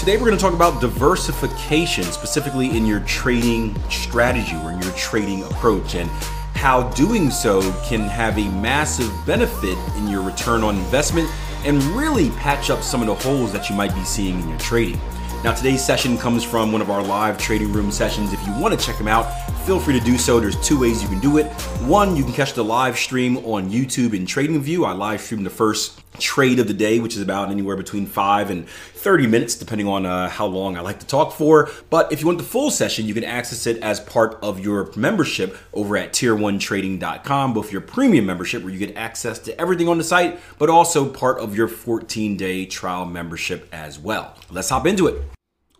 Today we're going to talk about diversification, specifically in your trading strategy or in your trading approach, and how doing so can have a massive benefit in your return on investment and really patch up some of the holes that you might be seeing in your trading. Now, today's session comes from one of our live trading room sessions. If you want to check them out, feel free to do so. There's two ways you can do it. One, you can catch the live stream on YouTube in Trading View. I live stream the first trade of the day, which is about anywhere between 5 and 30 minutes, depending on uh, how long I like to talk for. But if you want the full session, you can access it as part of your membership over at tier1trading.com, both your premium membership, where you get access to everything on the site, but also part of your 14 day trial membership as well. Let's hop into it.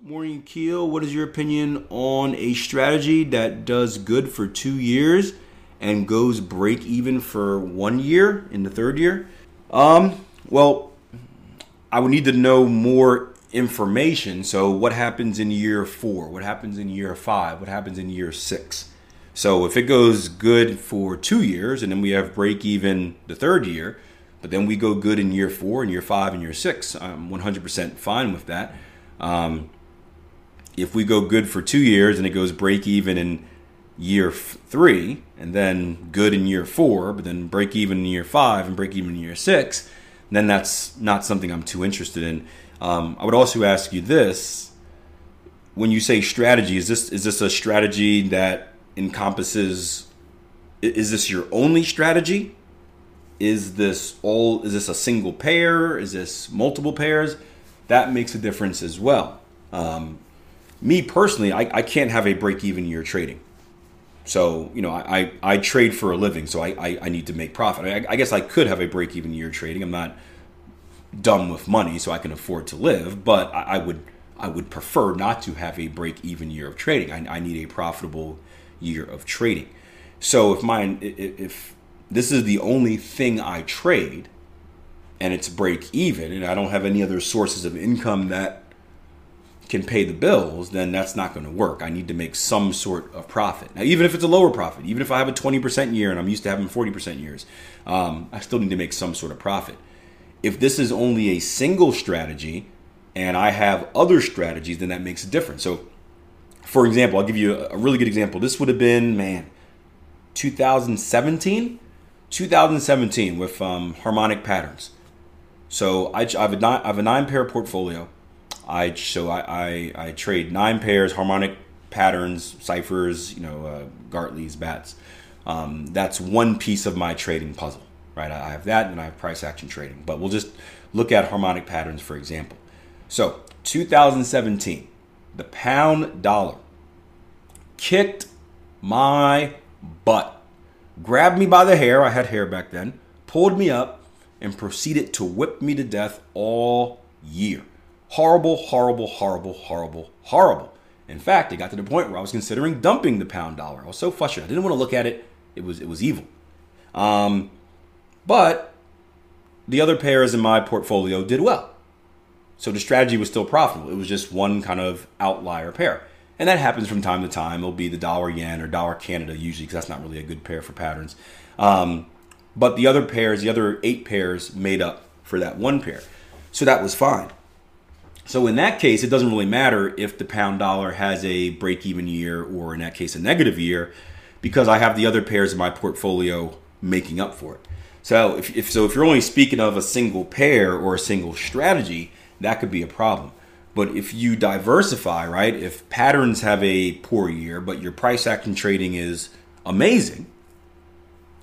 Morning, Keel. What is your opinion on a strategy that does good for two years and goes break even for one year in the third year? Um, well, I would need to know more information. So, what happens in year four? What happens in year five? What happens in year six? So, if it goes good for two years and then we have break even the third year, but then we go good in year four and year five and year six, I'm 100% fine with that. Um, if we go good for two years and it goes break even in year three, and then good in year four, but then break even in year five and break even in year six, then that's not something I'm too interested in. Um, I would also ask you this: when you say strategy, is this is this a strategy that encompasses? Is this your only strategy? Is this all? Is this a single pair? Is this multiple pairs? That makes a difference as well. Um, me personally, I, I can't have a break even year trading. So, you know, I, I, trade for a living, so I, I, I need to make profit. I, I, guess I could have a break even year trading. I'm not dumb with money, so I can afford to live, but I, I would I would prefer not to have a break even year of trading. I, I need a profitable year of trading. So if mine if this is the only thing I trade and it's break even and I don't have any other sources of income that can pay the bills, then that's not going to work. I need to make some sort of profit. Now, even if it's a lower profit, even if I have a 20% year and I'm used to having 40% years, um, I still need to make some sort of profit. If this is only a single strategy and I have other strategies, then that makes a difference. So, for example, I'll give you a really good example. This would have been, man, 2017? 2017 with um, harmonic patterns. So I, I, have a nine, I have a nine pair portfolio. I so I, I, I trade nine pairs, harmonic patterns, ciphers, you know, uh, Gartley's bats. Um, that's one piece of my trading puzzle, right? I have that, and I have price action trading. But we'll just look at harmonic patterns for example. So 2017, the pound dollar kicked my butt, grabbed me by the hair. I had hair back then, pulled me up, and proceeded to whip me to death all year. Horrible, horrible, horrible, horrible, horrible. In fact, it got to the point where I was considering dumping the pound dollar. I was so frustrated. I didn't want to look at it. It was it was evil. Um, but the other pairs in my portfolio did well. So the strategy was still profitable. It was just one kind of outlier pair. And that happens from time to time. It'll be the dollar yen or dollar Canada usually because that's not really a good pair for patterns. Um, but the other pairs, the other eight pairs made up for that one pair. So that was fine. So in that case, it doesn't really matter if the pound dollar has a break even year or in that case a negative year because I have the other pairs in my portfolio making up for it. So if, if so if you're only speaking of a single pair or a single strategy, that could be a problem. But if you diversify, right? If patterns have a poor year, but your price action trading is amazing,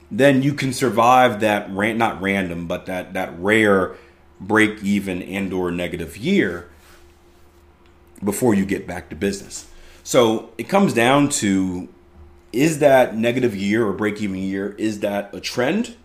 then you can survive that ran, not random, but that that rare break even and or negative year before you get back to business. So it comes down to is that negative year or break even year, is that a trend?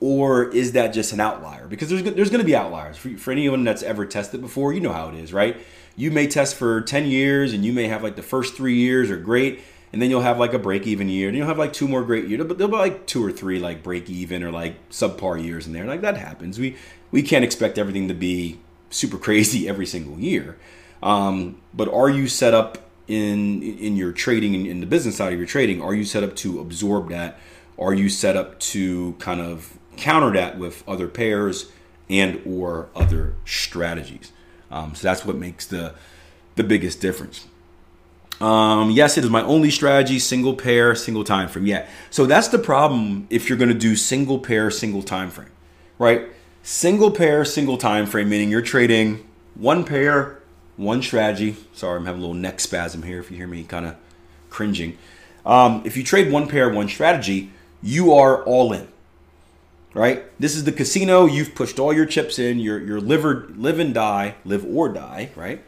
Or is that just an outlier? Because there's, there's going to be outliers. For, for anyone that's ever tested before, you know how it is, right? You may test for 10 years and you may have like the first three years are great. And then you'll have like a break even year. And you'll have like two more great years. But there'll be like two or three like break even or like subpar years in there. Like that happens. We, we can't expect everything to be super crazy every single year. Um, but are you set up in in your trading in, in the business side of your trading? Are you set up to absorb that? Are you set up to kind of counter that with other pairs and or other strategies? Um, so that's what makes the the biggest difference. Um, yes, it is my only strategy, single pair, single time frame. Yeah. So that's the problem if you're going to do single pair, single time frame, right? Single pair, single time frame, meaning you're trading one pair, one strategy. Sorry, I'm having a little neck spasm here if you hear me kind of cringing. Um, if you trade one pair, one strategy, you are all in. Right? This is the casino. You've pushed all your chips in. You're, you're live, live and die, live or die, right?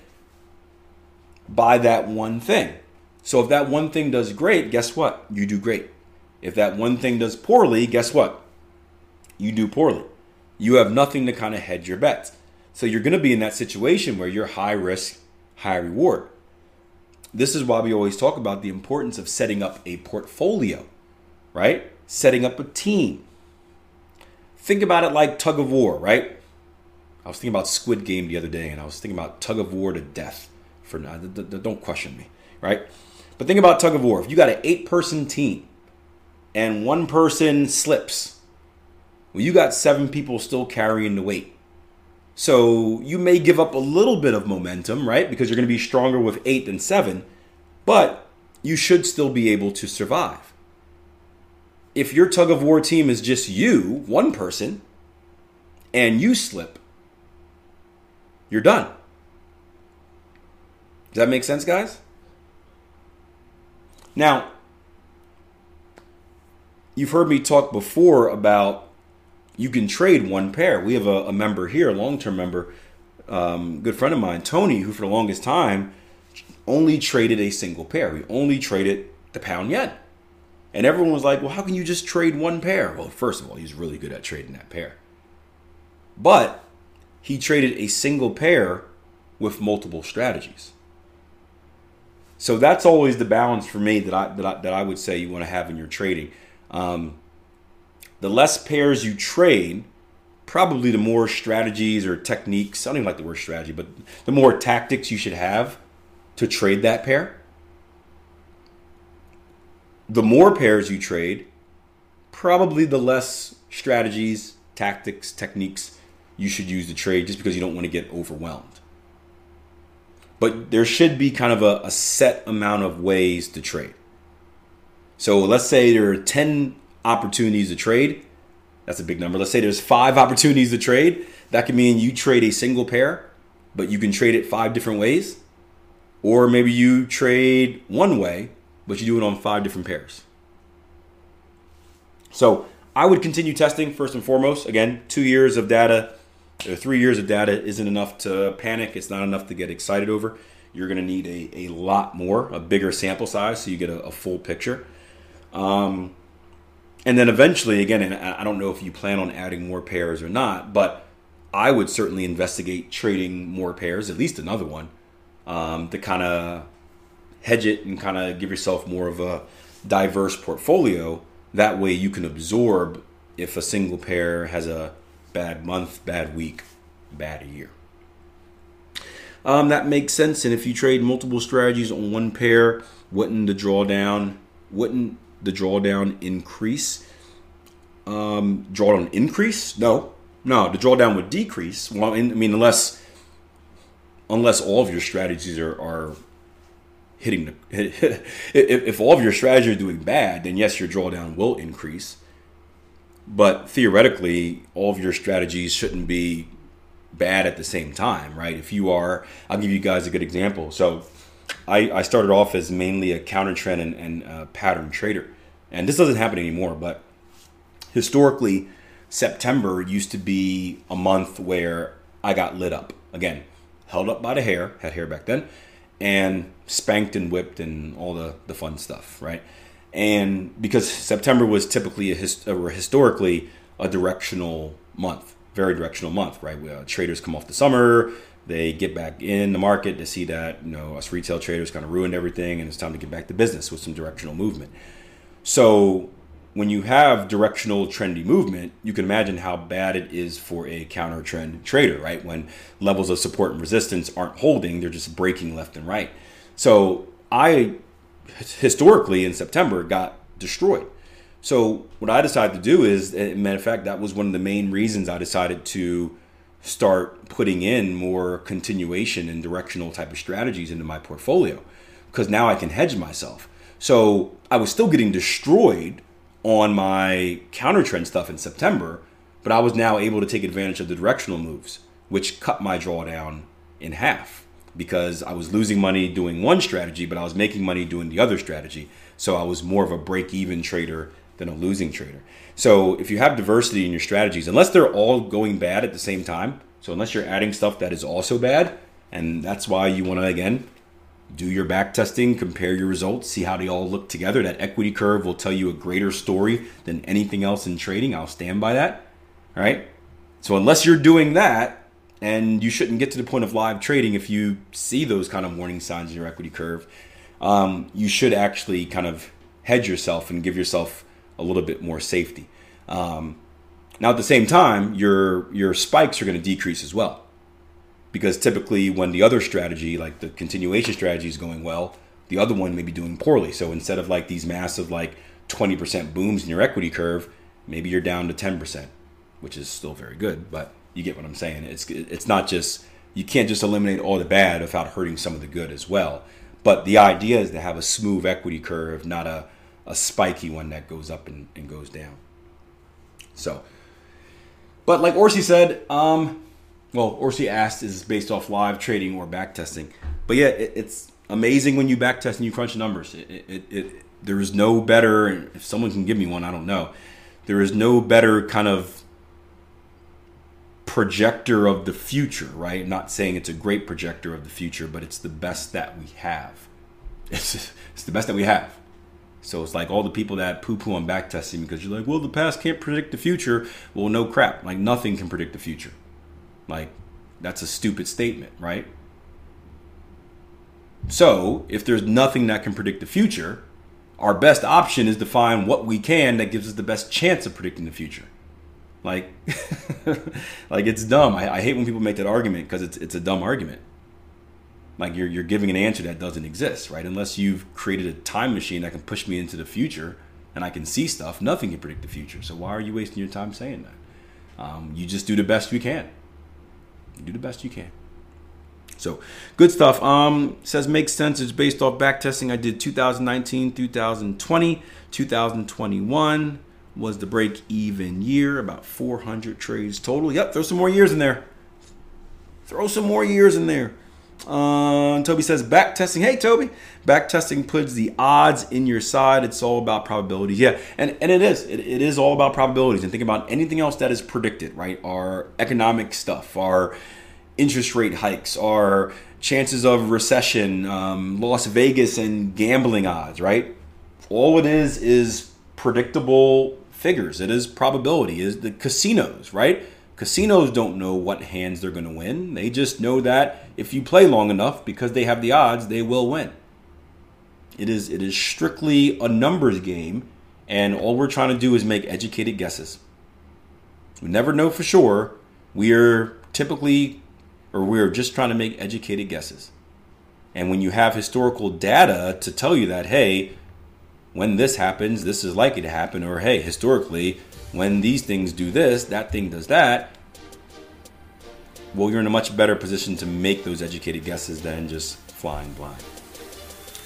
By that one thing. So if that one thing does great, guess what? You do great. If that one thing does poorly, guess what? You do poorly. You have nothing to kind of hedge your bets. So you're going to be in that situation where you're high risk, high reward. This is why we always talk about the importance of setting up a portfolio, right? Setting up a team. Think about it like tug of war, right? I was thinking about Squid Game the other day, and I was thinking about tug of war to death. For now, don't question me, right? But think about tug of war. If you got an eight-person team, and one person slips, well, you got seven people still carrying the weight. So you may give up a little bit of momentum, right? Because you're going to be stronger with eight than seven, but you should still be able to survive. If your tug of war team is just you, one person, and you slip, you're done. Does that make sense, guys? Now, you've heard me talk before about you can trade one pair. We have a, a member here, a long term member, um, good friend of mine, Tony, who for the longest time only traded a single pair. He only traded the pound yen. And everyone was like, well, how can you just trade one pair? Well, first of all, he's really good at trading that pair. But he traded a single pair with multiple strategies. So that's always the balance for me that I that I, that I would say you want to have in your trading. Um, the less pairs you trade, probably the more strategies or techniques. I don't even like the word strategy, but the more tactics you should have to trade that pair. The more pairs you trade, probably the less strategies, tactics, techniques you should use to trade just because you don't want to get overwhelmed. But there should be kind of a, a set amount of ways to trade. So let's say there are 10 opportunities to trade. That's a big number. Let's say there's five opportunities to trade. That could mean you trade a single pair, but you can trade it five different ways. Or maybe you trade one way, but you do it on five different pairs. So I would continue testing first and foremost. Again, two years of data or three years of data isn't enough to panic. It's not enough to get excited over. You're going to need a, a lot more, a bigger sample size, so you get a, a full picture. Um, and then eventually, again, and I don't know if you plan on adding more pairs or not, but I would certainly investigate trading more pairs, at least another one, um, to kind of hedge it and kind of give yourself more of a diverse portfolio. That way, you can absorb if a single pair has a bad month, bad week, bad year. Um, that makes sense. And if you trade multiple strategies on one pair, wouldn't the drawdown wouldn't the drawdown increase? Um, drawdown increase? No, no. The drawdown would decrease. Well, I mean, unless unless all of your strategies are, are hitting the if, if all of your strategies are doing bad, then yes, your drawdown will increase. But theoretically, all of your strategies shouldn't be bad at the same time, right? If you are, I'll give you guys a good example. So I, I started off as mainly a counter trend and, and pattern trader. And this doesn't happen anymore, but historically, September used to be a month where I got lit up. Again, held up by the hair, had hair back then, and spanked and whipped and all the, the fun stuff, right? And because September was typically a hist- or historically a directional month, very directional month, right? Where traders come off the summer, they get back in the market to see that you know us retail traders kind of ruined everything and it's time to get back to business with some directional movement so when you have directional trendy movement you can imagine how bad it is for a counter trend trader right? When levels of support and resistance aren't holding they're just breaking left and right. So i historically in september got destroyed. So what i decided to do is matter of fact that was one of the main reasons i decided to start putting in more continuation and directional type of strategies into my portfolio because now I can hedge myself. So I was still getting destroyed on my counter trend stuff in September, but I was now able to take advantage of the directional moves, which cut my drawdown in half because I was losing money doing one strategy, but I was making money doing the other strategy. So I was more of a break even trader than a losing trader. So if you have diversity in your strategies, unless they're all going bad at the same time, so unless you're adding stuff that is also bad, and that's why you want to again do your back testing, compare your results, see how they all look together. That equity curve will tell you a greater story than anything else in trading. I'll stand by that. All right. So unless you're doing that, and you shouldn't get to the point of live trading if you see those kind of warning signs in your equity curve, um, you should actually kind of hedge yourself and give yourself a little bit more safety. Um, now, at the same time, your your spikes are going to decrease as well, because typically when the other strategy, like the continuation strategy, is going well, the other one may be doing poorly. So instead of like these massive like 20% booms in your equity curve, maybe you're down to 10%, which is still very good. But you get what I'm saying. It's it's not just you can't just eliminate all the bad without hurting some of the good as well. But the idea is to have a smooth equity curve, not a, a spiky one that goes up and, and goes down. So, but like Orsi said, um, well, Orsi asked, is based off live trading or back testing? But yeah, it, it's amazing when you back test and you crunch numbers. It, it, it, there is no better, if someone can give me one, I don't know. There is no better kind of projector of the future, right? Not saying it's a great projector of the future, but it's the best that we have. It's, it's the best that we have. So it's like all the people that poo poo on backtesting because you're like, well, the past can't predict the future. Well, no crap. Like nothing can predict the future. Like that's a stupid statement, right? So if there's nothing that can predict the future, our best option is to find what we can that gives us the best chance of predicting the future. Like, like it's dumb. I, I hate when people make that argument because it's it's a dumb argument. Like you're you're giving an answer that doesn't exist, right? Unless you've created a time machine that can push me into the future and I can see stuff, nothing can predict the future. So why are you wasting your time saying that? Um, you just do the best you can. Do the best you can. So good stuff. Um, says makes sense. It's based off back testing. I did 2019, 2020, 2021 was the break even year, about 400 trades total. Yep, throw some more years in there. Throw some more years in there. Uh, Toby says back testing. Hey, Toby, back testing puts the odds in your side. It's all about probabilities. Yeah, and, and it is. It, it is all about probabilities. And think about anything else that is predicted, right? Our economic stuff, our interest rate hikes, our chances of recession, um, Las Vegas and gambling odds, right? All it is is predictable figures. It is probability. It is the casinos, right? Casinos don't know what hands they're going to win. They just know that if you play long enough, because they have the odds, they will win. It is it is strictly a numbers game, and all we're trying to do is make educated guesses. We never know for sure. We are typically, or we're just trying to make educated guesses. And when you have historical data to tell you that, hey, when this happens, this is likely to happen, or hey, historically, when these things do this, that thing does that, well, you're in a much better position to make those educated guesses than just flying blind.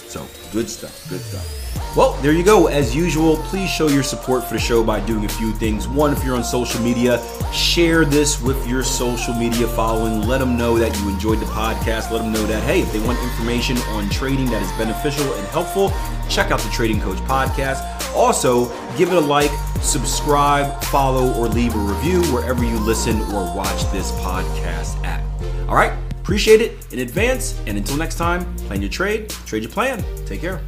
So, good stuff, good stuff. Well, there you go. As usual, please show your support for the show by doing a few things. One, if you're on social media, share this with your social media following. Let them know that you enjoyed the podcast. Let them know that, hey, if they want information on trading that is beneficial and helpful, check out the Trading Coach podcast. Also, give it a like, subscribe, follow, or leave a review wherever you listen or watch this podcast at. All right, appreciate it in advance. And until next time, plan your trade, trade your plan. Take care.